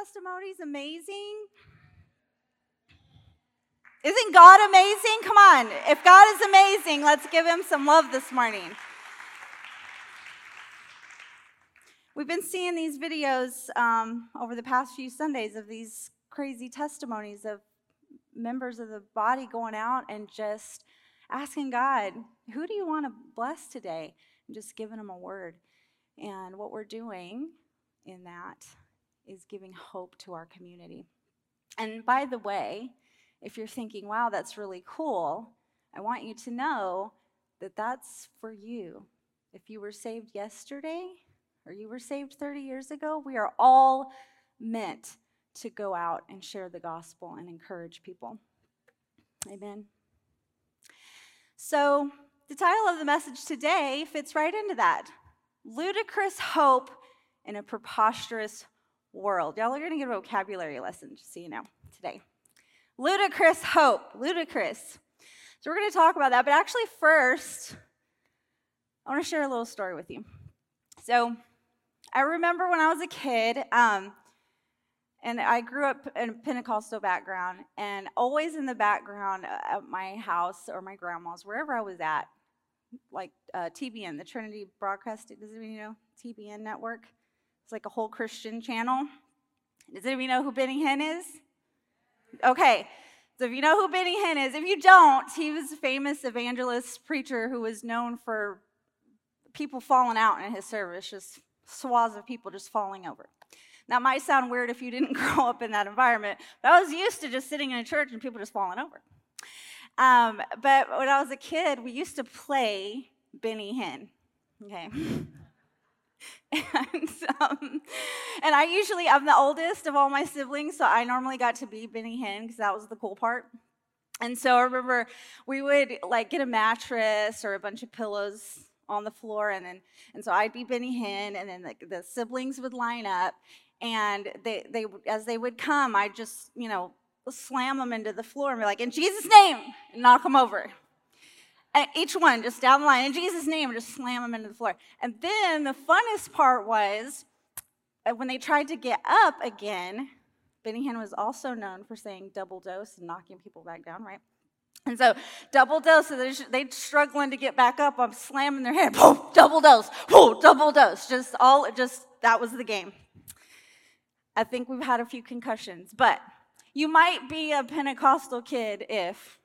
testimonies amazing? Isn't God amazing? Come on. If God is amazing, let's give him some love this morning. We've been seeing these videos um, over the past few Sundays of these crazy testimonies of members of the body going out and just asking God, who do you want to bless today? And just giving them a word. And what we're doing in that is giving hope to our community. And by the way, if you're thinking, wow, that's really cool, I want you to know that that's for you. If you were saved yesterday or you were saved 30 years ago, we are all meant to go out and share the gospel and encourage people. Amen. So, the title of the message today fits right into that ludicrous hope in a preposterous world. Y'all are going to get a vocabulary lesson, just so you know, today. Ludicrous hope. Ludicrous. So we're going to talk about that. But actually, first, I want to share a little story with you. So I remember when I was a kid, um, and I grew up in a Pentecostal background, and always in the background at my house or my grandma's, wherever I was at, like uh, TBN, the Trinity Broadcasting, does anybody know TBN network? It's like a whole Christian channel. Does anybody know who Benny Hinn is? Okay, so if you know who Benny Hinn is, if you don't, he was a famous evangelist preacher who was known for people falling out in his service, just swaths of people just falling over. That might sound weird if you didn't grow up in that environment, but I was used to just sitting in a church and people just falling over. Um, but when I was a kid, we used to play Benny Hinn. Okay. and, um, and I usually, I'm the oldest of all my siblings, so I normally got to be Benny Hinn because that was the cool part. And so I remember we would like get a mattress or a bunch of pillows on the floor, and then and so I'd be Benny Hinn, and then the, the siblings would line up, and they they as they would come, I'd just you know slam them into the floor and be like, in Jesus' name, knock them over. And each one just down the line in Jesus' name, just slam them into the floor. And then the funnest part was uh, when they tried to get up again. Benny Hinn was also known for saying double dose and knocking people back down, right? And so double dose, so they're, they're struggling to get back up. I'm slamming their head, boom, double dose, boom, double dose. Just all, just that was the game. I think we've had a few concussions, but you might be a Pentecostal kid if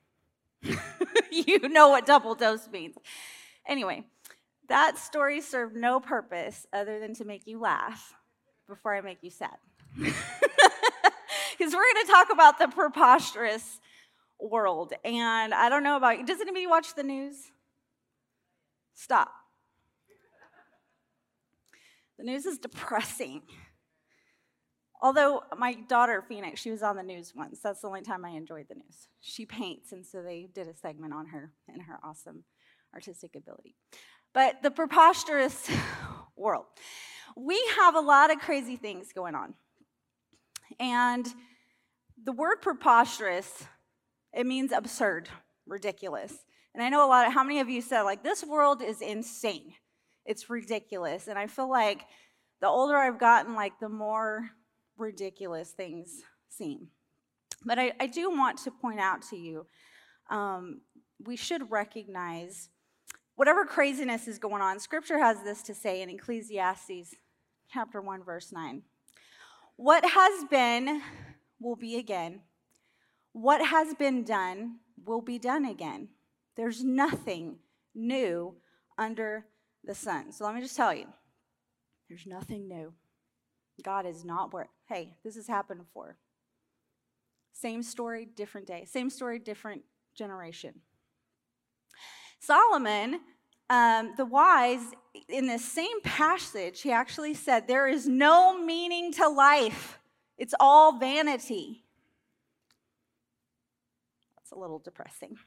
you know what double dose means. Anyway, that story served no purpose other than to make you laugh before I make you sad. Because we're going to talk about the preposterous world. And I don't know about you. Does anybody watch the news? Stop. The news is depressing. Although my daughter, Phoenix, she was on the news once. That's the only time I enjoyed the news. She paints, and so they did a segment on her and her awesome artistic ability. But the preposterous world. We have a lot of crazy things going on. And the word preposterous, it means absurd, ridiculous. And I know a lot of, how many of you said, like, this world is insane? It's ridiculous. And I feel like the older I've gotten, like, the more ridiculous things seem. But I, I do want to point out to you um, we should recognize whatever craziness is going on. Scripture has this to say in Ecclesiastes chapter 1, verse 9. What has been will be again. What has been done will be done again. There's nothing new under the sun. So let me just tell you there's nothing new. God is not where, hey, this has happened before. Same story, different day. Same story, different generation. Solomon, um, the wise, in this same passage, he actually said, There is no meaning to life, it's all vanity. That's a little depressing.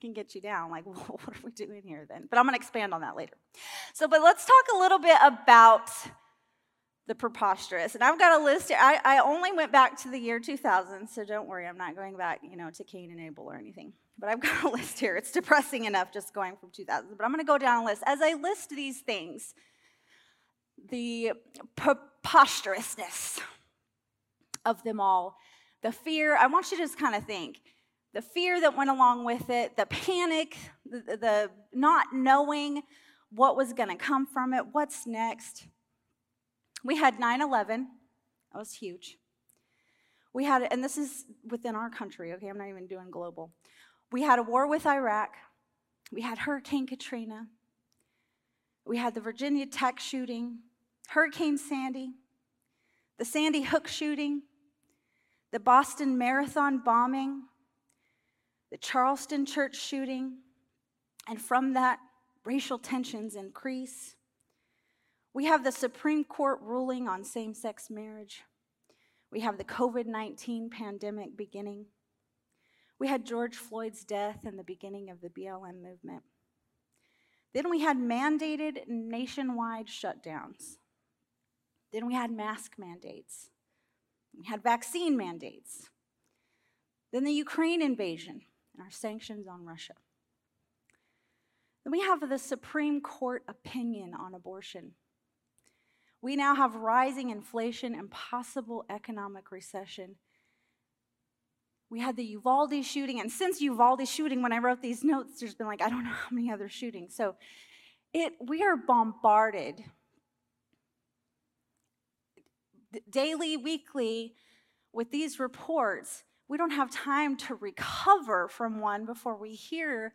Can get you down, like, well, what are we doing here then? But I'm going to expand on that later. So, but let's talk a little bit about the preposterous. And I've got a list here. I, I only went back to the year 2000, so don't worry, I'm not going back, you know, to Cain and Abel or anything. But I've got a list here. It's depressing enough just going from 2000. But I'm going to go down a list. As I list these things, the preposterousness of them all, the fear, I want you to just kind of think the fear that went along with it, the panic, the, the not knowing what was going to come from it, what's next. We had 9 11, that was huge. We had, and this is within our country, okay? I'm not even doing global. We had a war with Iraq. We had Hurricane Katrina. We had the Virginia Tech shooting, Hurricane Sandy, the Sandy Hook shooting, the Boston Marathon bombing, the Charleston church shooting, and from that, racial tensions increase. We have the Supreme Court ruling on same sex marriage. We have the COVID 19 pandemic beginning. We had George Floyd's death and the beginning of the BLM movement. Then we had mandated nationwide shutdowns. Then we had mask mandates. We had vaccine mandates. Then the Ukraine invasion and our sanctions on Russia. Then we have the Supreme Court opinion on abortion. We now have rising inflation and possible economic recession. We had the Uvalde shooting, and since Uvalde shooting, when I wrote these notes, there's been like, I don't know how many other shootings. So it, we are bombarded daily, weekly with these reports. We don't have time to recover from one before we hear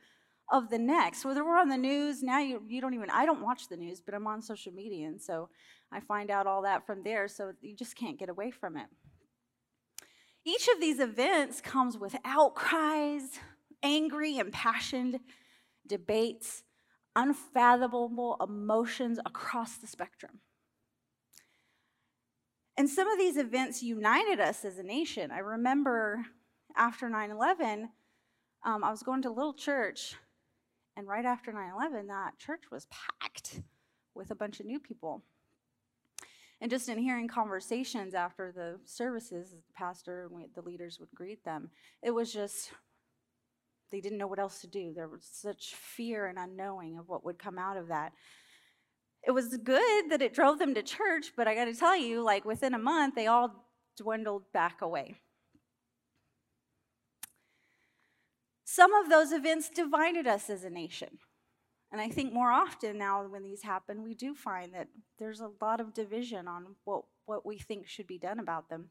of the next. Whether we're on the news, now you, you don't even, I don't watch the news, but I'm on social media, and so I find out all that from there, so you just can't get away from it. Each of these events comes with outcries, angry, impassioned debates, unfathomable emotions across the spectrum. And some of these events united us as a nation. I remember after 9 11, um, I was going to a little church, and right after 9 11, that church was packed with a bunch of new people. And just in hearing conversations after the services, the pastor and we, the leaders would greet them, it was just, they didn't know what else to do. There was such fear and unknowing of what would come out of that. It was good that it drove them to church, but I got to tell you, like within a month, they all dwindled back away. Some of those events divided us as a nation. And I think more often now, when these happen, we do find that there's a lot of division on what, what we think should be done about them.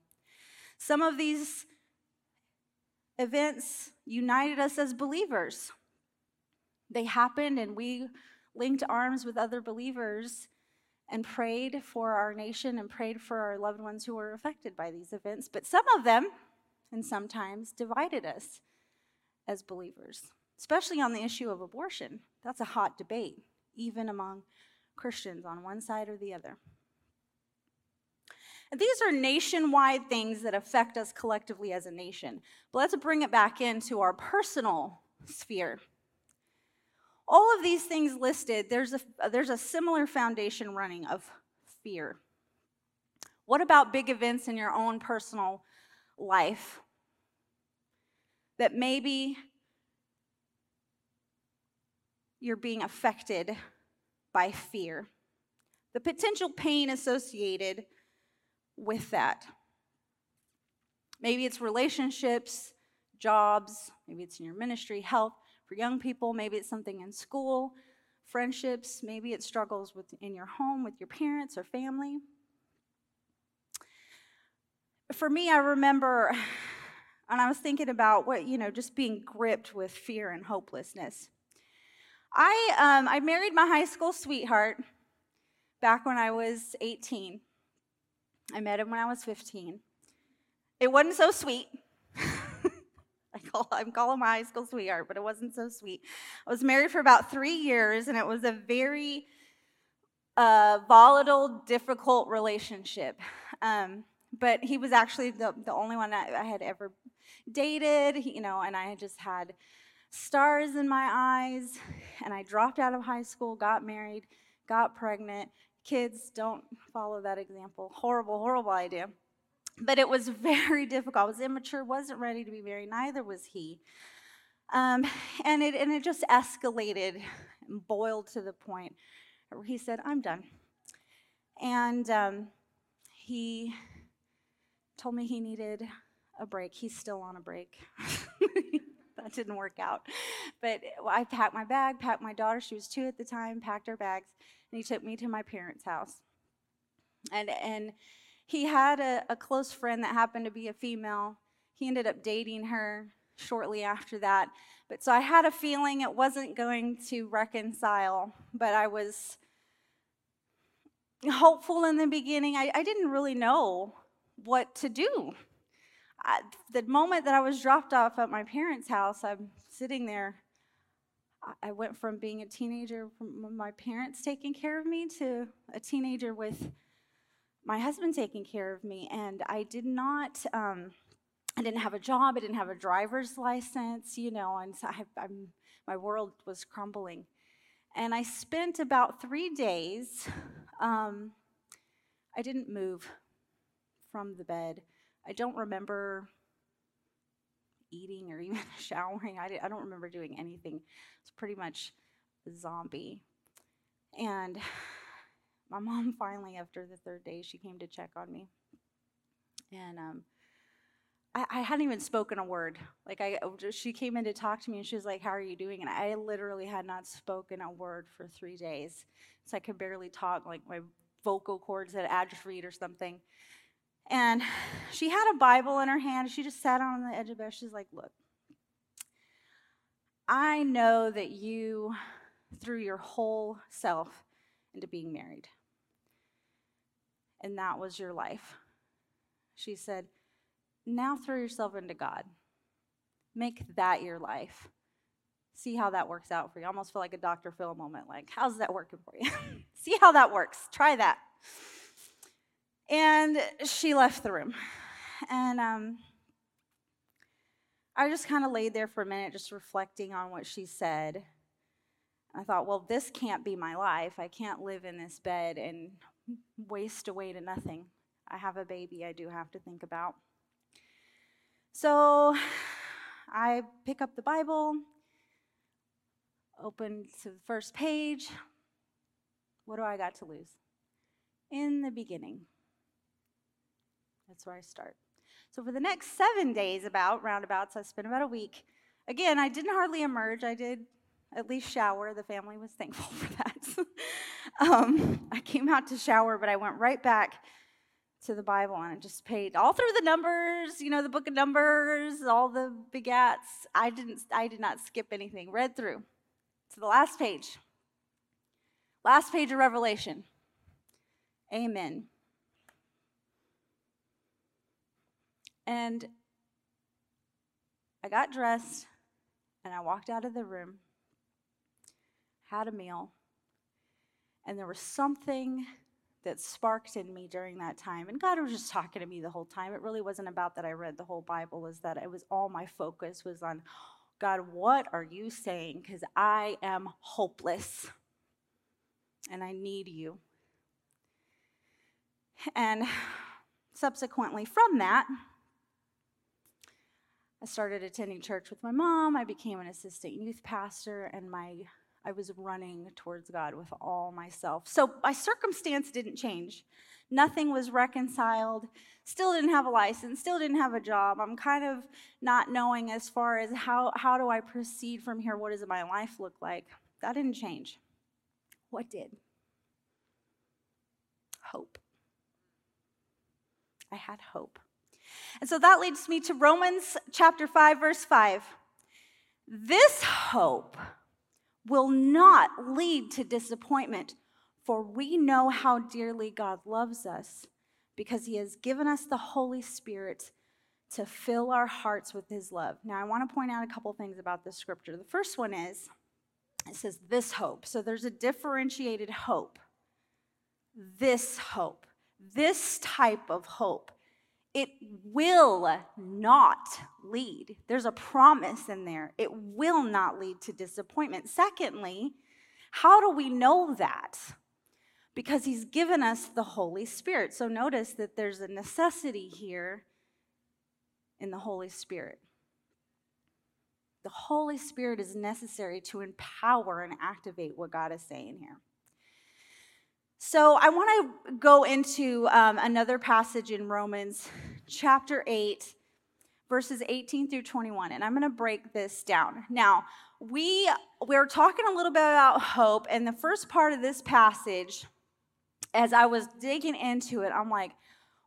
Some of these events united us as believers. They happened, and we linked arms with other believers and prayed for our nation and prayed for our loved ones who were affected by these events. But some of them, and sometimes, divided us as believers especially on the issue of abortion. That's a hot debate, even among Christians on one side or the other. And these are nationwide things that affect us collectively as a nation. But let's bring it back into our personal sphere. All of these things listed, there's a, there's a similar foundation running of fear. What about big events in your own personal life that maybe you're being affected by fear, the potential pain associated with that. Maybe it's relationships, jobs, maybe it's in your ministry, health for young people, maybe it's something in school, friendships, maybe it's struggles with, in your home with your parents or family. For me, I remember, and I was thinking about what, you know, just being gripped with fear and hopelessness. I, um, I married my high school sweetheart back when I was 18. I met him when I was 15. It wasn't so sweet. I call, I'm calling my high school sweetheart, but it wasn't so sweet. I was married for about three years, and it was a very uh, volatile, difficult relationship. Um, but he was actually the, the only one I, I had ever dated, you know, and I just had stars in my eyes, and I dropped out of high school, got married, got pregnant. Kids, don't follow that example. Horrible, horrible idea. But it was very difficult. I was immature, wasn't ready to be married, neither was he. Um, and, it, and it just escalated and boiled to the point where he said, I'm done. And um, he told me he needed a break. He's still on a break. that didn't work out. But I packed my bag, packed my daughter, she was two at the time, packed our bags, and he took me to my parents' house. And, and he had a, a close friend that happened to be a female. He ended up dating her shortly after that. But so I had a feeling it wasn't going to reconcile, but I was hopeful in the beginning. I, I didn't really know what to do. I, the moment that I was dropped off at my parents' house, I'm sitting there. I went from being a teenager, from my parents taking care of me, to a teenager with my husband taking care of me. And I did not, um, I didn't have a job, I didn't have a driver's license, you know, and so I, my world was crumbling. And I spent about three days, um, I didn't move from the bed. I don't remember eating or even showering. I, I don't remember doing anything. It's pretty much zombie. And my mom finally, after the third day, she came to check on me. And um, I, I, hadn't even spoken a word. Like I, she came in to talk to me, and she was like, "How are you doing?" And I literally had not spoken a word for three days, so I could barely talk. Like my vocal cords had atrophied or something. And she had a Bible in her hand. She just sat on the edge of bed. She's like, Look, I know that you threw your whole self into being married. And that was your life. She said, Now throw yourself into God. Make that your life. See how that works out for you. Almost feel like a Dr. Phil moment. Like, how's that working for you? See how that works. Try that. And she left the room. And um, I just kind of laid there for a minute, just reflecting on what she said. I thought, well, this can't be my life. I can't live in this bed and waste away to nothing. I have a baby I do have to think about. So I pick up the Bible, open to the first page. What do I got to lose? In the beginning, that's where I start. So for the next seven days, about roundabouts, I spent about a week. Again, I didn't hardly emerge. I did at least shower. The family was thankful for that. um, I came out to shower, but I went right back to the Bible and I just paid all through the numbers, you know, the book of numbers, all the begats. I didn't I did not skip anything. Read through to the last page. Last page of Revelation. Amen. And I got dressed and I walked out of the room, had a meal, and there was something that sparked in me during that time. And God was just talking to me the whole time. It really wasn't about that I read the whole Bible, is that it was all my focus was on God, what are you saying? Because I am hopeless and I need you. And subsequently from that, I started attending church with my mom. I became an assistant youth pastor, and my I was running towards God with all myself. So my circumstance didn't change. Nothing was reconciled. Still didn't have a license. Still didn't have a job. I'm kind of not knowing as far as how how do I proceed from here? What does my life look like? That didn't change. What did? Hope. I had hope. And so that leads me to Romans chapter 5, verse 5. This hope will not lead to disappointment, for we know how dearly God loves us because he has given us the Holy Spirit to fill our hearts with his love. Now, I want to point out a couple things about this scripture. The first one is it says this hope. So there's a differentiated hope. This hope, this type of hope it will not lead. There's a promise in there. It will not lead to disappointment. Secondly, how do we know that? Because he's given us the Holy Spirit. So notice that there's a necessity here in the Holy Spirit. The Holy Spirit is necessary to empower and activate what God is saying here. So I want to go into um, another passage in Romans chapter 8, verses 18 through 21, and I'm going to break this down. Now, we we're talking a little bit about hope, and the first part of this passage, as I was digging into it, I'm like,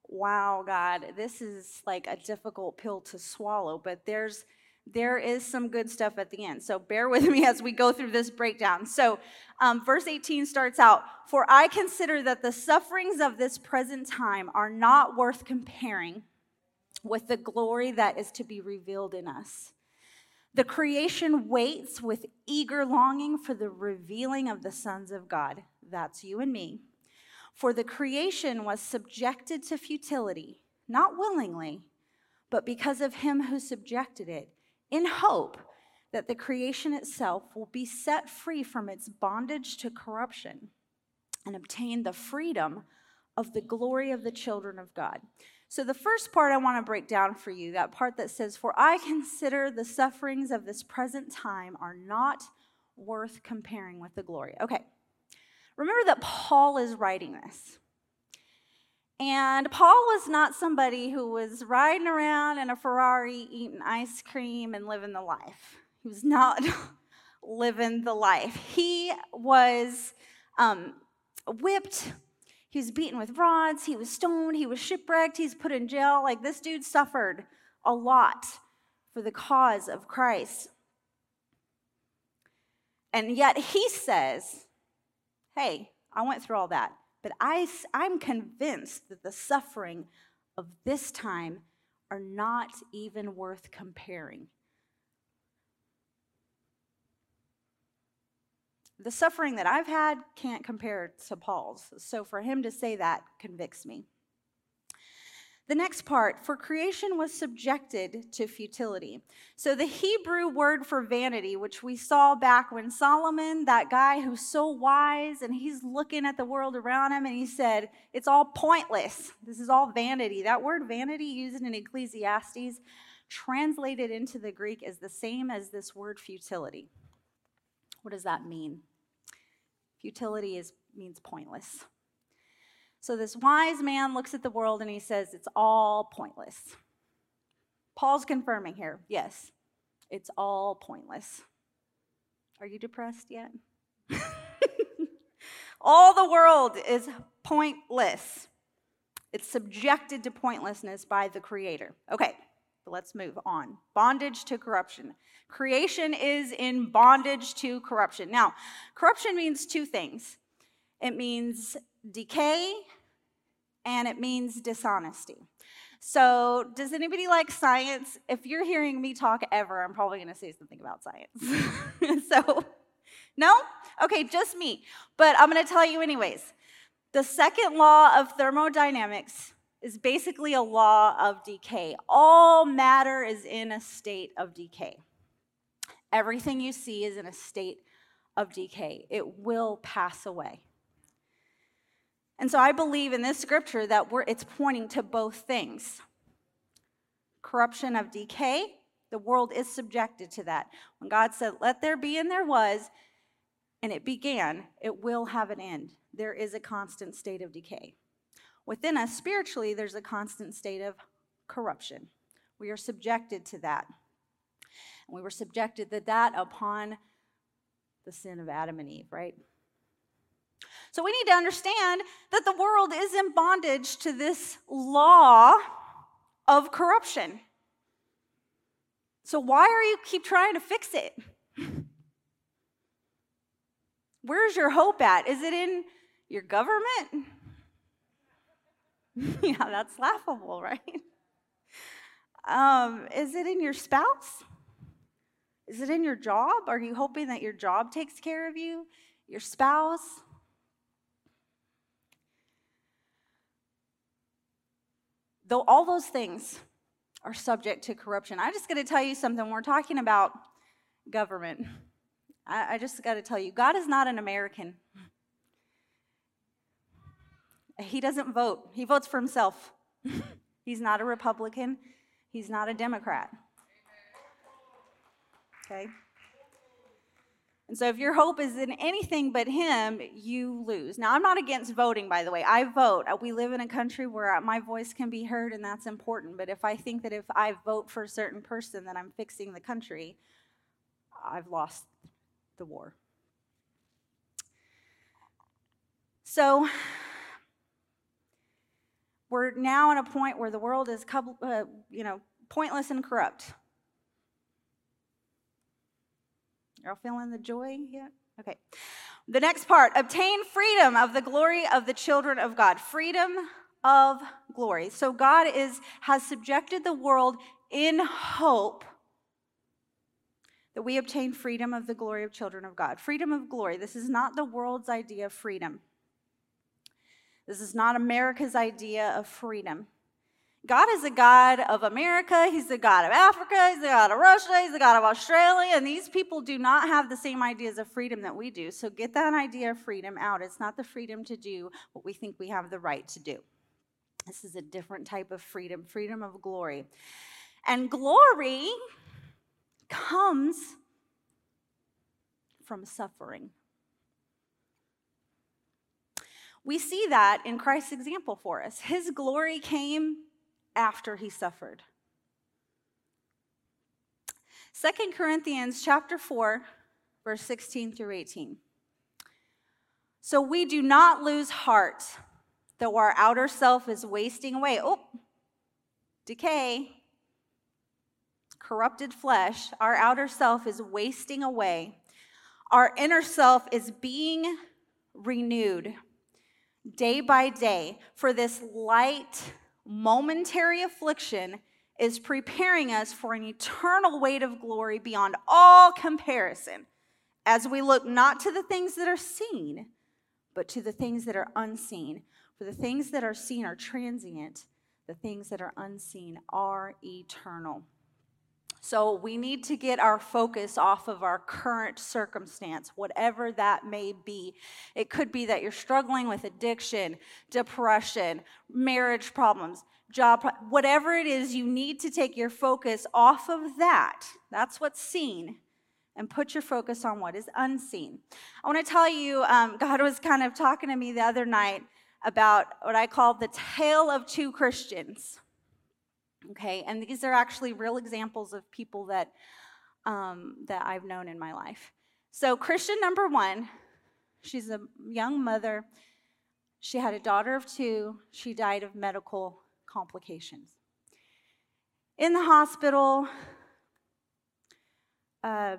wow, God, this is like a difficult pill to swallow, but there's there is some good stuff at the end. So bear with me as we go through this breakdown. So, um, verse 18 starts out For I consider that the sufferings of this present time are not worth comparing with the glory that is to be revealed in us. The creation waits with eager longing for the revealing of the sons of God. That's you and me. For the creation was subjected to futility, not willingly, but because of him who subjected it in hope that the creation itself will be set free from its bondage to corruption and obtain the freedom of the glory of the children of God. So, the first part I want to break down for you, that part that says, For I consider the sufferings of this present time are not worth comparing with the glory. Okay, remember that Paul is writing this. And Paul was not somebody who was riding around in a Ferrari, eating ice cream, and living the life. He was not living the life. He was um, whipped. He was beaten with rods. He was stoned. He was shipwrecked. He's put in jail. Like this dude suffered a lot for the cause of Christ. And yet he says, Hey, I went through all that. But I, I'm convinced that the suffering of this time are not even worth comparing. The suffering that I've had can't compare to Paul's. So for him to say that convicts me. The next part, for creation was subjected to futility. So the Hebrew word for vanity, which we saw back when Solomon, that guy who's so wise, and he's looking at the world around him and he said, It's all pointless. This is all vanity. That word vanity used in Ecclesiastes, translated into the Greek, is the same as this word futility. What does that mean? Futility is, means pointless. So this wise man looks at the world and he says, It's all pointless. Paul's confirming here, yes, it's all pointless. Are you depressed yet? all the world is pointless. It's subjected to pointlessness by the Creator. Okay, let's move on. Bondage to corruption. Creation is in bondage to corruption. Now, corruption means two things it means decay and it means dishonesty. So, does anybody like science? If you're hearing me talk ever, I'm probably going to say something about science. so, no? Okay, just me. But I'm going to tell you anyways. The second law of thermodynamics is basically a law of decay. All matter is in a state of decay. Everything you see is in a state of decay. It will pass away. And so I believe in this scripture that it's pointing to both things corruption of decay, the world is subjected to that. When God said, Let there be, and there was, and it began, it will have an end. There is a constant state of decay. Within us, spiritually, there's a constant state of corruption. We are subjected to that. And we were subjected to that upon the sin of Adam and Eve, right? So we need to understand that the world is in bondage to this law of corruption. So why are you keep trying to fix it? Where's your hope at? Is it in your government? yeah, that's laughable, right? Um, is it in your spouse? Is it in your job? Are you hoping that your job takes care of you? Your spouse? Though all those things are subject to corruption. I just got to tell you something. We're talking about government. I, I just got to tell you, God is not an American. He doesn't vote, He votes for Himself. He's not a Republican, He's not a Democrat. Okay? And so if your hope is in anything but him, you lose. Now, I'm not against voting, by the way. I vote. We live in a country where my voice can be heard, and that's important. But if I think that if I vote for a certain person, that I'm fixing the country, I've lost the war. So we're now at a point where the world is, uh, you know, pointless and corrupt. Y'all feeling the joy yet? Okay. The next part obtain freedom of the glory of the children of God. Freedom of glory. So God is has subjected the world in hope that we obtain freedom of the glory of children of God. Freedom of glory. This is not the world's idea of freedom. This is not America's idea of freedom. God is a God of America, He's the God of Africa, He's the God of Russia, He's the God of Australia, and these people do not have the same ideas of freedom that we do. So get that idea of freedom out. It's not the freedom to do what we think we have the right to do. This is a different type of freedom, freedom of glory. And glory comes from suffering. We see that in Christ's example for us. His glory came after he suffered. 2 Corinthians chapter 4 verse 16 through 18. So we do not lose heart, though our outer self is wasting away. Oh, decay, corrupted flesh, our outer self is wasting away. Our inner self is being renewed day by day for this light, momentary affliction is preparing us for an eternal weight of glory beyond all comparison as we look not to the things that are seen, but to the things that are unseen. For the things that are seen are transient, the things that are unseen are eternal. So we need to get our focus off of our current circumstance, whatever that may be. It could be that you're struggling with addiction, depression, marriage problems, job, whatever it is, you need to take your focus off of that. That's what's seen. And put your focus on what is unseen. I want to tell you, um, God was kind of talking to me the other night about what I call the tale of two Christians. Okay, and these are actually real examples of people that um, that I've known in my life. So Christian number one, she's a young mother. She had a daughter of two. She died of medical complications. In the hospital, uh,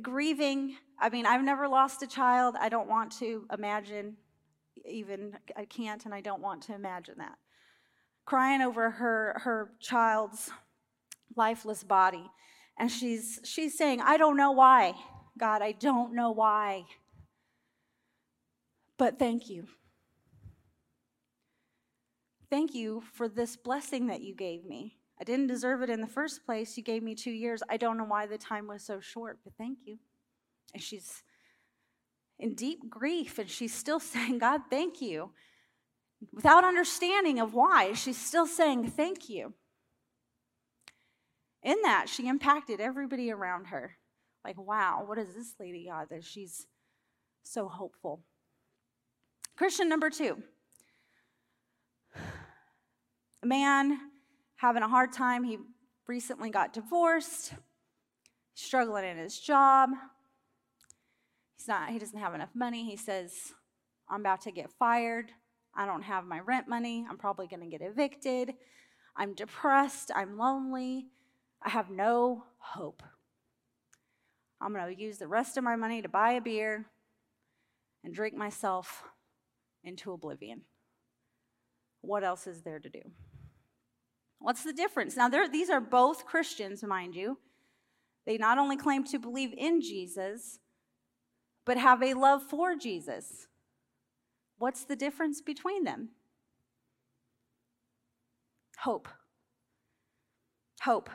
grieving. I mean, I've never lost a child. I don't want to imagine, even, I can't, and I don't want to imagine that crying over her, her child's lifeless body. And she's, she's saying, I don't know why. God, I don't know why. But thank you. Thank you for this blessing that you gave me. I didn't deserve it in the first place. You gave me two years. I don't know why the time was so short, but thank you. And she's in deep grief, and she's still saying, God, thank you without understanding of why, she's still saying thank you. In that, she impacted everybody around her. Like, wow, what is this lady got that she's so hopeful? Christian number two a man having a hard time. He recently got divorced, struggling in his job. He's not, he doesn't have enough money. He says, I'm about to get fired. I don't have my rent money. I'm probably going to get evicted. I'm depressed. I'm lonely. I have no hope. I'm going to use the rest of my money to buy a beer and drink myself into oblivion. What else is there to do? What's the difference? Now, these are both Christians, mind you. They not only claim to believe in Jesus, but have a love for Jesus. What's the difference between them? Hope. Hope.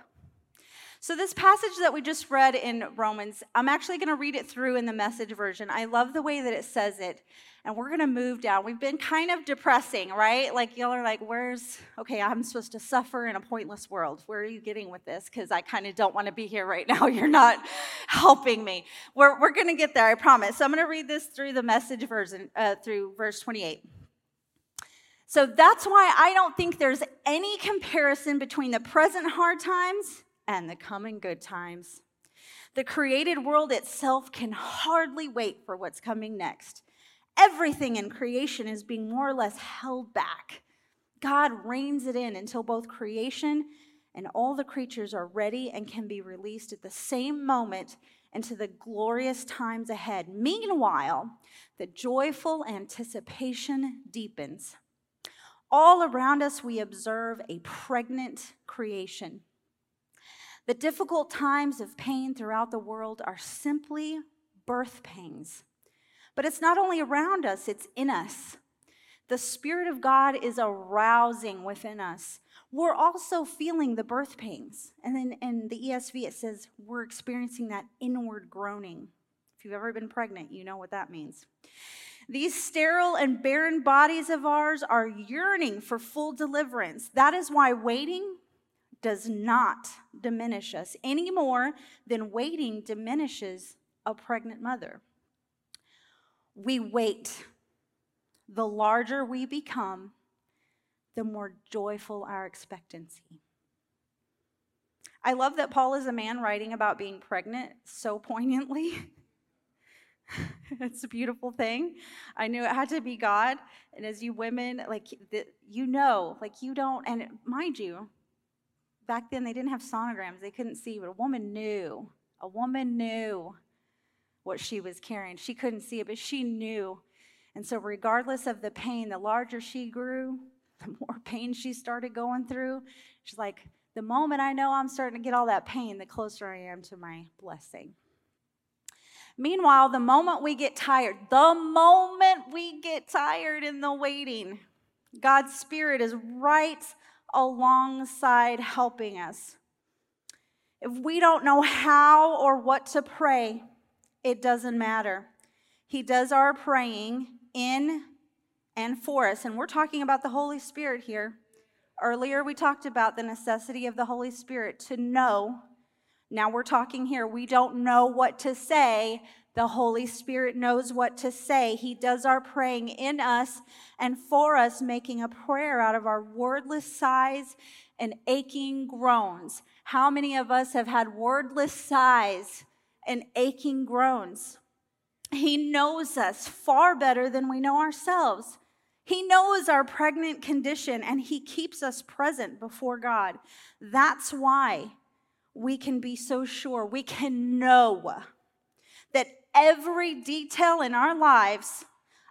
So, this passage that we just read in Romans, I'm actually going to read it through in the message version. I love the way that it says it. And we're going to move down. We've been kind of depressing, right? Like, y'all are like, where's, okay, I'm supposed to suffer in a pointless world. Where are you getting with this? Because I kind of don't want to be here right now. You're not helping me. We're, we're going to get there, I promise. So, I'm going to read this through the message version, uh, through verse 28. So, that's why I don't think there's any comparison between the present hard times and the coming good times. The created world itself can hardly wait for what's coming next. Everything in creation is being more or less held back. God reins it in until both creation and all the creatures are ready and can be released at the same moment into the glorious times ahead. Meanwhile, the joyful anticipation deepens. All around us, we observe a pregnant creation. The difficult times of pain throughout the world are simply birth pains. But it's not only around us, it's in us. The Spirit of God is arousing within us. We're also feeling the birth pains. And then in the ESV, it says we're experiencing that inward groaning. If you've ever been pregnant, you know what that means. These sterile and barren bodies of ours are yearning for full deliverance. That is why waiting does not diminish us any more than waiting diminishes a pregnant mother. We wait. The larger we become, the more joyful our expectancy. I love that Paul is a man writing about being pregnant so poignantly. it's a beautiful thing. I knew it had to be God. And as you women, like, you know, like, you don't, and mind you, back then they didn't have sonograms, they couldn't see, but a woman knew. A woman knew what she was carrying. She couldn't see it, but she knew. And so, regardless of the pain, the larger she grew, the more pain she started going through. She's like, the moment I know I'm starting to get all that pain, the closer I am to my blessing. Meanwhile, the moment we get tired, the moment we get tired in the waiting, God's Spirit is right alongside helping us. If we don't know how or what to pray, it doesn't matter. He does our praying in and for us. And we're talking about the Holy Spirit here. Earlier, we talked about the necessity of the Holy Spirit to know. Now we're talking here, we don't know what to say. The Holy Spirit knows what to say. He does our praying in us and for us, making a prayer out of our wordless sighs and aching groans. How many of us have had wordless sighs and aching groans? He knows us far better than we know ourselves. He knows our pregnant condition and He keeps us present before God. That's why we can be so sure, we can know that every detail in our lives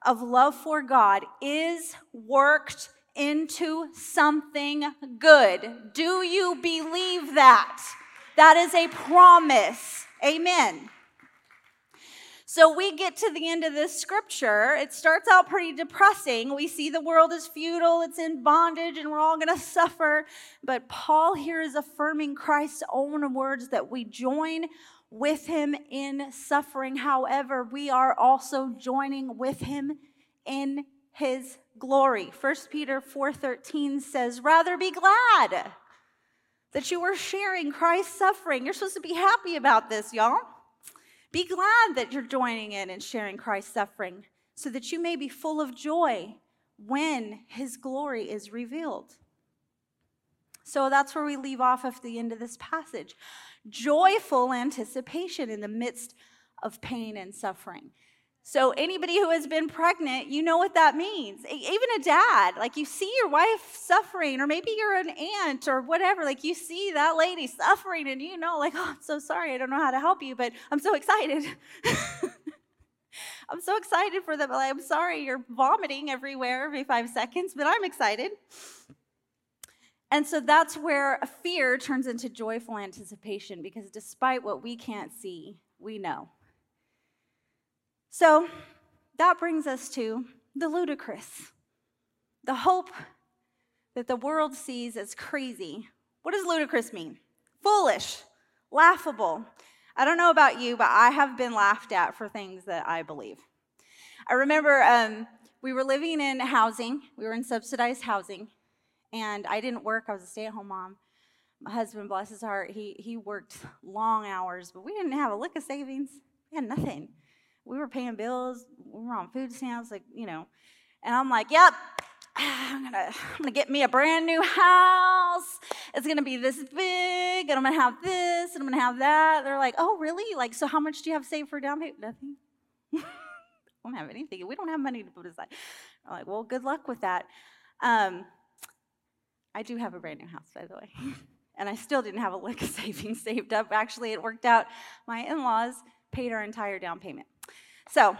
of love for God is worked into something good. Do you believe that? That is a promise. Amen. So we get to the end of this scripture. It starts out pretty depressing. We see the world is futile, it's in bondage, and we're all going to suffer. But Paul here is affirming Christ's own words that we join with him in suffering. However, we are also joining with him in his glory. 1 Peter 4:13 says, "Rather be glad that you are sharing Christ's suffering." You're supposed to be happy about this, y'all. Be glad that you're joining in and sharing Christ's suffering so that you may be full of joy when his glory is revealed. So that's where we leave off at the end of this passage joyful anticipation in the midst of pain and suffering. So, anybody who has been pregnant, you know what that means. Even a dad, like you see your wife suffering, or maybe you're an aunt or whatever, like you see that lady suffering, and you know, like, oh, I'm so sorry, I don't know how to help you, but I'm so excited. I'm so excited for them. I'm sorry you're vomiting everywhere every five seconds, but I'm excited. And so that's where fear turns into joyful anticipation because despite what we can't see, we know. So that brings us to the ludicrous, the hope that the world sees as crazy. What does ludicrous mean? Foolish, Laughable. I don't know about you, but I have been laughed at for things that I believe. I remember um, we were living in housing, we were in subsidized housing, and I didn't work. I was a stay at home mom. My husband, bless his heart, he, he worked long hours, but we didn't have a lick of savings. We had nothing. We were paying bills, we were on food stamps, like, you know. And I'm like, yep, I'm gonna, I'm gonna get me a brand new house. It's gonna be this big, and I'm gonna have this, and I'm gonna have that. They're like, oh, really? Like, so how much do you have saved for down payment? Nothing. Don't have anything. We don't have money to put aside. I'm like, well, good luck with that. Um, I do have a brand new house, by the way. and I still didn't have a lick of savings saved up. Actually, it worked out. My in laws paid our entire down payment. So,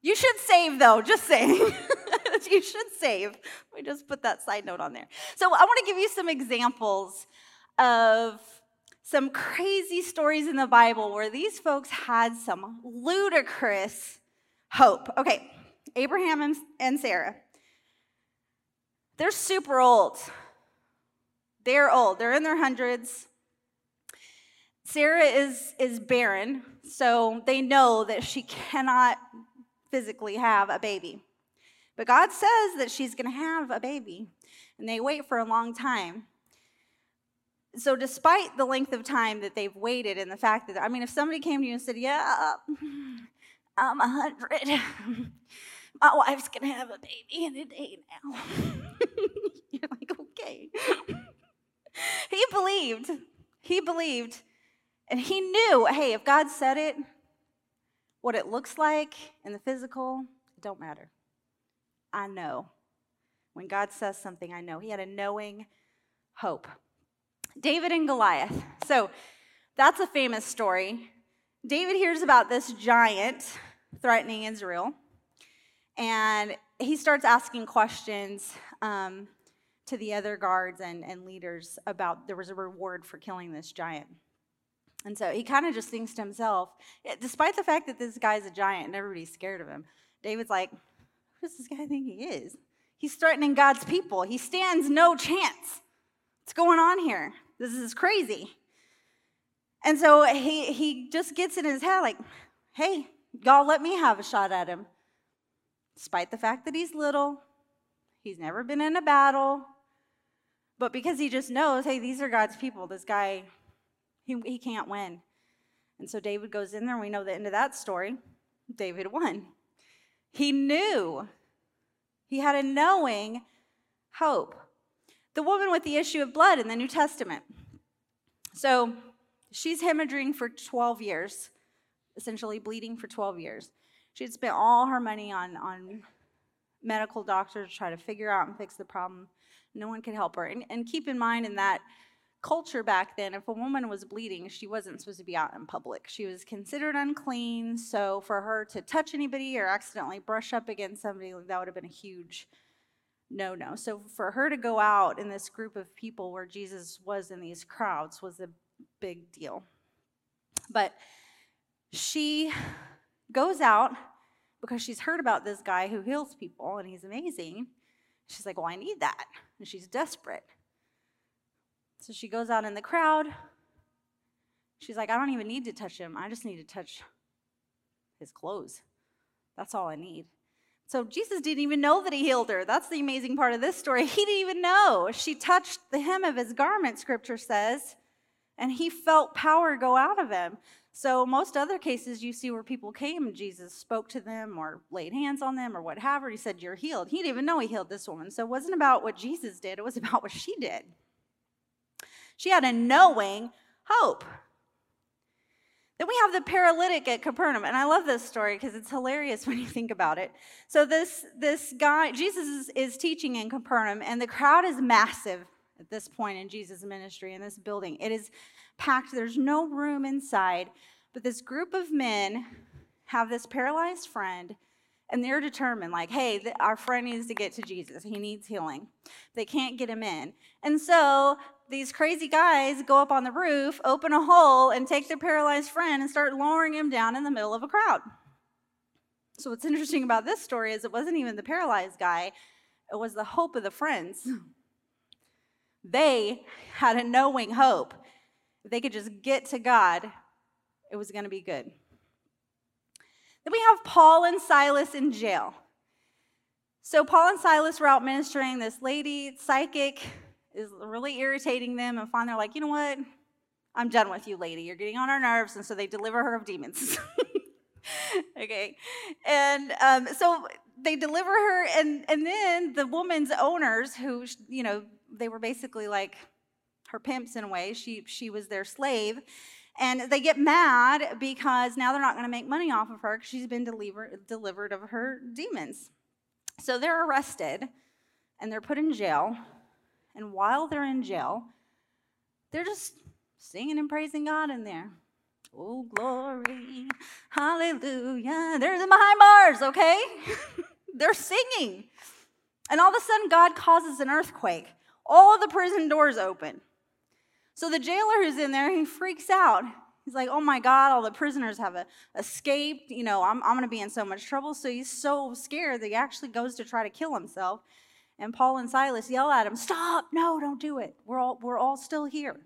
you should save, though, just saying. you should save. We just put that side note on there. So, I want to give you some examples of some crazy stories in the Bible where these folks had some ludicrous hope. Okay, Abraham and, and Sarah. They're super old. They're old. They're in their hundreds. Sarah is, is barren, so they know that she cannot physically have a baby. But God says that she's going to have a baby, and they wait for a long time so despite the length of time that they've waited and the fact that i mean if somebody came to you and said yeah um, i'm a hundred my wife's gonna have a baby in a day now. You're like okay. He believed. He believed. And he knew hey if god said it what it looks like in the physical it don't matter. I know. When god says something i know. He had a knowing hope. David and Goliath. So that's a famous story. David hears about this giant threatening Israel, and he starts asking questions um, to the other guards and, and leaders about there was a reward for killing this giant. And so he kind of just thinks to himself, despite the fact that this guy's a giant and everybody's scared of him, David's like, who does this guy think he is? He's threatening God's people. He stands no chance. What's going on here? This is crazy. And so he, he just gets in his head like, hey, y'all let me have a shot at him. Despite the fact that he's little, he's never been in a battle, but because he just knows, hey, these are God's people, this guy, he, he can't win. And so David goes in there, and we know the end of that story. David won. He knew, he had a knowing hope the woman with the issue of blood in the New Testament. So she's hemorrhaging for 12 years, essentially bleeding for 12 years. She had spent all her money on, on medical doctors to try to figure out and fix the problem. No one could help her. And, and keep in mind, in that culture back then, if a woman was bleeding, she wasn't supposed to be out in public. She was considered unclean. So for her to touch anybody or accidentally brush up against somebody, that would have been a huge no no. So for her to go out in this group of people where Jesus was in these crowds was a big deal. But she goes out because she's heard about this guy who heals people and he's amazing. She's like, Well, I need that. And she's desperate. So she goes out in the crowd. She's like, I don't even need to touch him. I just need to touch his clothes. That's all I need. So Jesus didn't even know that he healed her. That's the amazing part of this story. He didn't even know. She touched the hem of his garment, scripture says, and he felt power go out of him. So, most other cases you see where people came Jesus spoke to them or laid hands on them or whatever, he said, You're healed. He didn't even know he healed this woman. So, it wasn't about what Jesus did, it was about what she did. She had a knowing hope. Then we have the paralytic at Capernaum, and I love this story because it's hilarious when you think about it. So this this guy, Jesus is, is teaching in Capernaum, and the crowd is massive at this point in Jesus' ministry in this building. It is packed. There's no room inside, but this group of men have this paralyzed friend and they're determined like hey our friend needs to get to jesus he needs healing they can't get him in and so these crazy guys go up on the roof, open a hole, and take their paralyzed friend and start lowering him down in the middle of a crowd. So, what's interesting about this story is it wasn't even the paralyzed guy, it was the hope of the friends. They had a knowing hope. If they could just get to God, it was going to be good. Then we have Paul and Silas in jail. So Paul and Silas were out ministering. This lady, psychic, is really irritating them, and finally they're like, you know what? I'm done with you, lady. You're getting on our nerves. And so they deliver her of demons. okay. And um, so they deliver her, and, and then the woman's owners, who, you know, they were basically like her pimps in a way, she, she was their slave. And they get mad because now they're not going to make money off of her because she's been deliver, delivered of her demons. So they're arrested and they're put in jail. And while they're in jail, they're just singing and praising God in there. Oh, glory, hallelujah. They're in behind bars, okay? they're singing. And all of a sudden, God causes an earthquake. All the prison doors open. So the jailer who's in there, he freaks out. He's like, oh my God, all the prisoners have a, escaped. You know, I'm, I'm going to be in so much trouble. So he's so scared that he actually goes to try to kill himself. And Paul and Silas yell at him, stop, no, don't do it. We're all, we're all still here.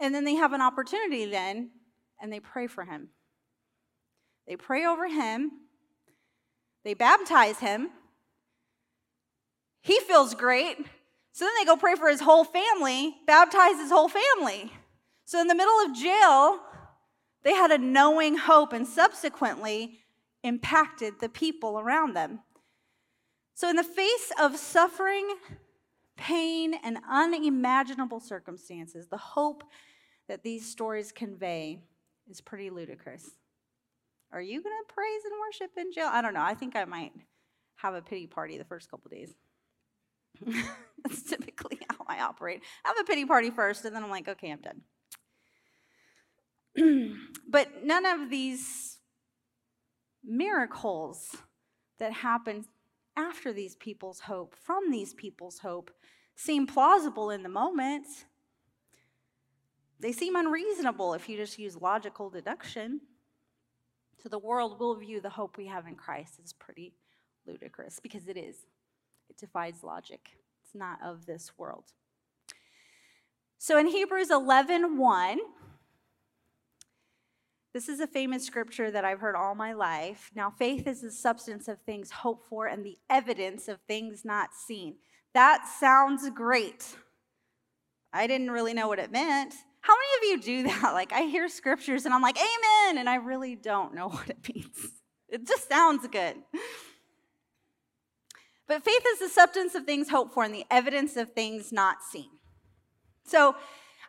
And then they have an opportunity then, and they pray for him. They pray over him, they baptize him. He feels great. So then they go pray for his whole family, baptize his whole family. So in the middle of jail, they had a knowing hope and subsequently impacted the people around them. So, in the face of suffering, pain, and unimaginable circumstances, the hope that these stories convey is pretty ludicrous. Are you going to praise and worship in jail? I don't know. I think I might have a pity party the first couple days. That's typically how I operate. I have a pity party first, and then I'm like, okay, I'm done. but none of these miracles that happen after these people's hope, from these people's hope, seem plausible in the moment. They seem unreasonable if you just use logical deduction. So the world will view the hope we have in Christ as pretty ludicrous because it is. It defies logic. It's not of this world. So in Hebrews 11 1, this is a famous scripture that I've heard all my life. Now, faith is the substance of things hoped for and the evidence of things not seen. That sounds great. I didn't really know what it meant. How many of you do that? Like, I hear scriptures and I'm like, Amen, and I really don't know what it means. It just sounds good. But faith is the substance of things hoped for and the evidence of things not seen. So,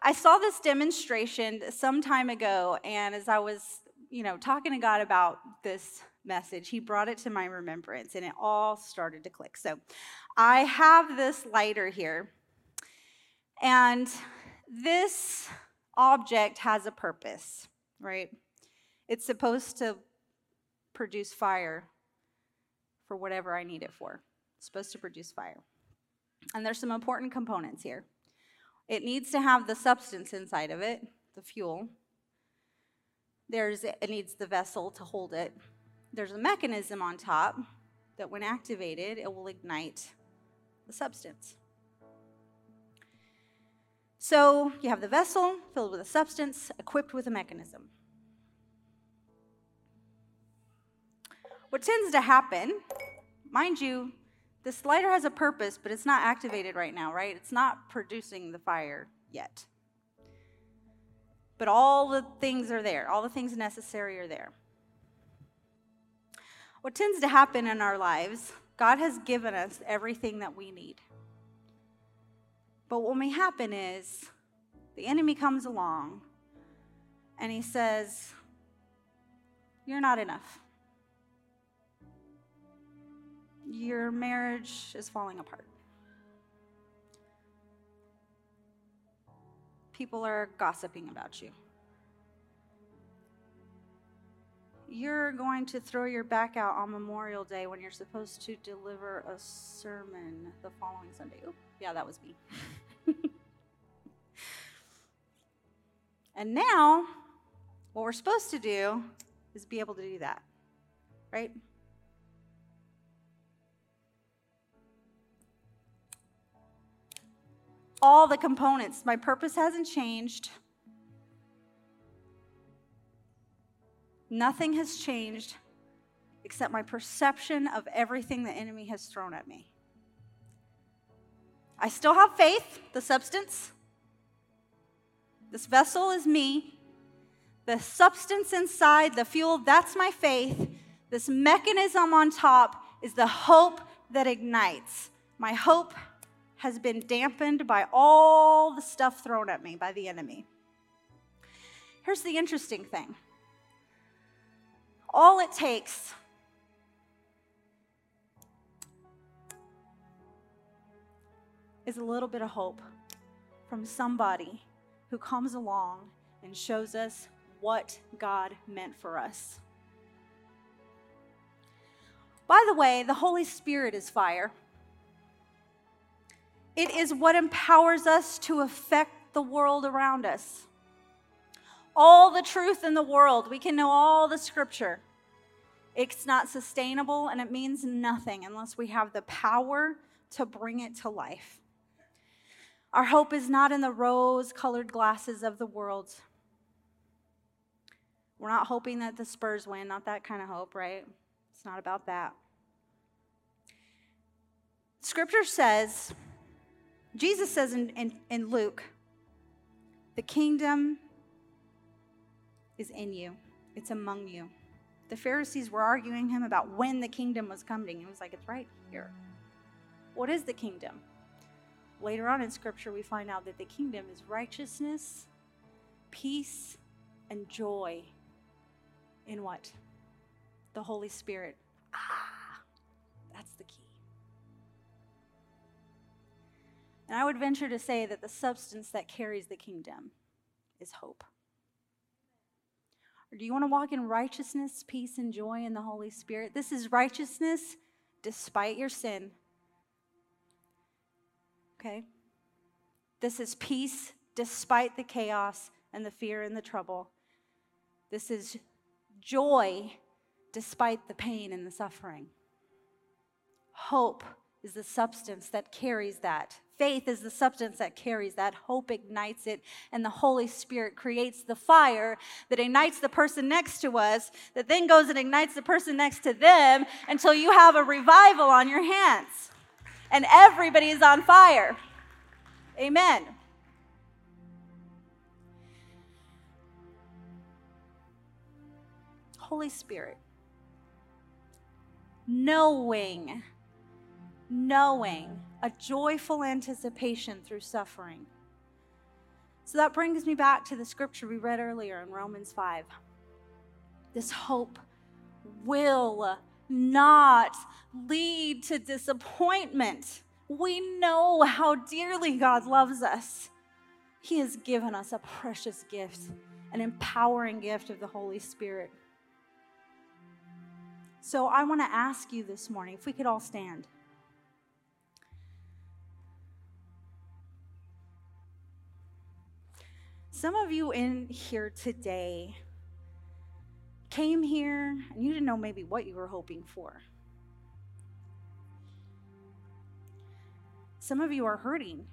I saw this demonstration some time ago, and as I was, you know, talking to God about this message, He brought it to my remembrance, and it all started to click. So I have this lighter here, and this object has a purpose, right? It's supposed to produce fire for whatever I need it for. Supposed to produce fire. And there's some important components here. It needs to have the substance inside of it, the fuel. There's, it needs the vessel to hold it. There's a mechanism on top that, when activated, it will ignite the substance. So you have the vessel filled with a substance, equipped with a mechanism. What tends to happen, mind you, this slider has a purpose, but it's not activated right now, right? It's not producing the fire yet. But all the things are there, all the things necessary are there. What tends to happen in our lives, God has given us everything that we need. But what may happen is the enemy comes along and he says, You're not enough. Your marriage is falling apart. People are gossiping about you. You're going to throw your back out on Memorial Day when you're supposed to deliver a sermon the following Sunday. Oh, yeah, that was me. and now, what we're supposed to do is be able to do that, right? All the components. My purpose hasn't changed. Nothing has changed except my perception of everything the enemy has thrown at me. I still have faith, the substance. This vessel is me. The substance inside, the fuel, that's my faith. This mechanism on top is the hope that ignites. My hope has been dampened by all the stuff thrown at me by the enemy. Here's the interesting thing all it takes is a little bit of hope from somebody who comes along and shows us what God meant for us. By the way, the Holy Spirit is fire. It is what empowers us to affect the world around us. All the truth in the world, we can know all the scripture. It's not sustainable and it means nothing unless we have the power to bring it to life. Our hope is not in the rose colored glasses of the world. We're not hoping that the Spurs win, not that kind of hope, right? It's not about that. Scripture says, Jesus says in, in, in Luke, the kingdom is in you, it's among you. The Pharisees were arguing him about when the kingdom was coming. He was like, it's right here. What is the kingdom? Later on in Scripture, we find out that the kingdom is righteousness, peace, and joy in what? The Holy Spirit. Ah, And I would venture to say that the substance that carries the kingdom is hope. Or do you want to walk in righteousness, peace, and joy in the Holy Spirit? This is righteousness despite your sin okay? This is peace despite the chaos and the fear and the trouble. This is joy despite the pain and the suffering. Hope is the substance that carries that. Faith is the substance that carries that. Hope ignites it, and the Holy Spirit creates the fire that ignites the person next to us, that then goes and ignites the person next to them until you have a revival on your hands and everybody is on fire. Amen. Holy Spirit, knowing, knowing a joyful anticipation through suffering. So that brings me back to the scripture we read earlier in Romans 5. This hope will not lead to disappointment. We know how dearly God loves us. He has given us a precious gift, an empowering gift of the Holy Spirit. So I want to ask you this morning if we could all stand. Some of you in here today came here and you didn't know maybe what you were hoping for. Some of you are hurting.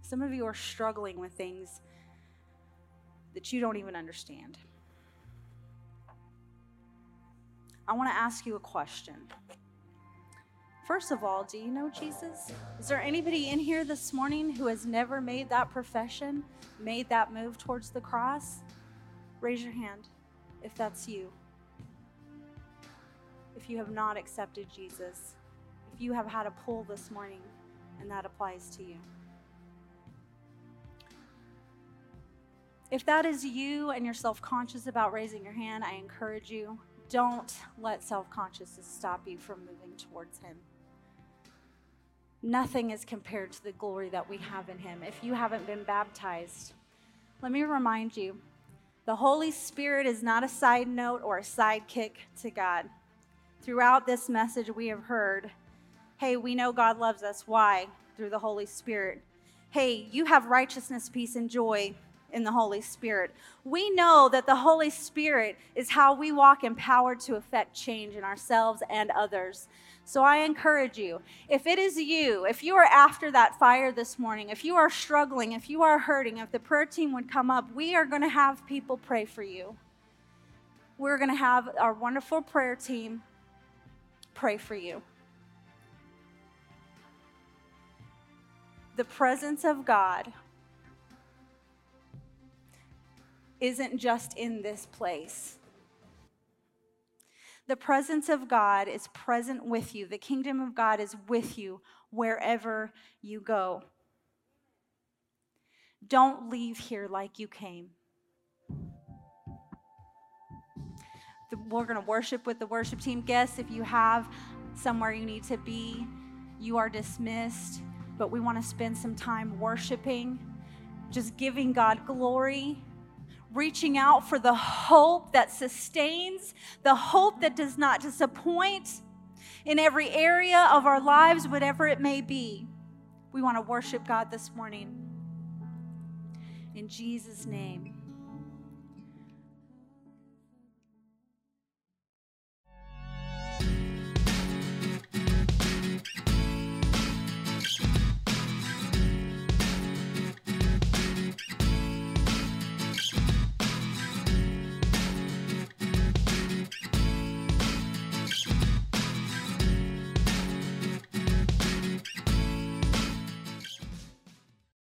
Some of you are struggling with things that you don't even understand. I want to ask you a question. First of all, do you know Jesus? Is there anybody in here this morning who has never made that profession, made that move towards the cross? Raise your hand if that's you. If you have not accepted Jesus, if you have had a pull this morning and that applies to you. If that is you and you're self conscious about raising your hand, I encourage you don't let self consciousness stop you from moving towards Him. Nothing is compared to the glory that we have in Him. If you haven't been baptized, let me remind you the Holy Spirit is not a side note or a sidekick to God. Throughout this message, we have heard hey, we know God loves us. Why? Through the Holy Spirit. Hey, you have righteousness, peace, and joy in the Holy Spirit. We know that the Holy Spirit is how we walk empowered to effect change in ourselves and others. So I encourage you, if it is you, if you are after that fire this morning, if you are struggling, if you are hurting, if the prayer team would come up, we are going to have people pray for you. We're going to have our wonderful prayer team pray for you. The presence of God isn't just in this place. The presence of God is present with you. The kingdom of God is with you wherever you go. Don't leave here like you came. We're going to worship with the worship team. Guests, if you have somewhere you need to be, you are dismissed. But we want to spend some time worshiping, just giving God glory reaching out for the hope that sustains, the hope that does not disappoint in every area of our lives, whatever it may be. We want to worship God this morning. In Jesus' name.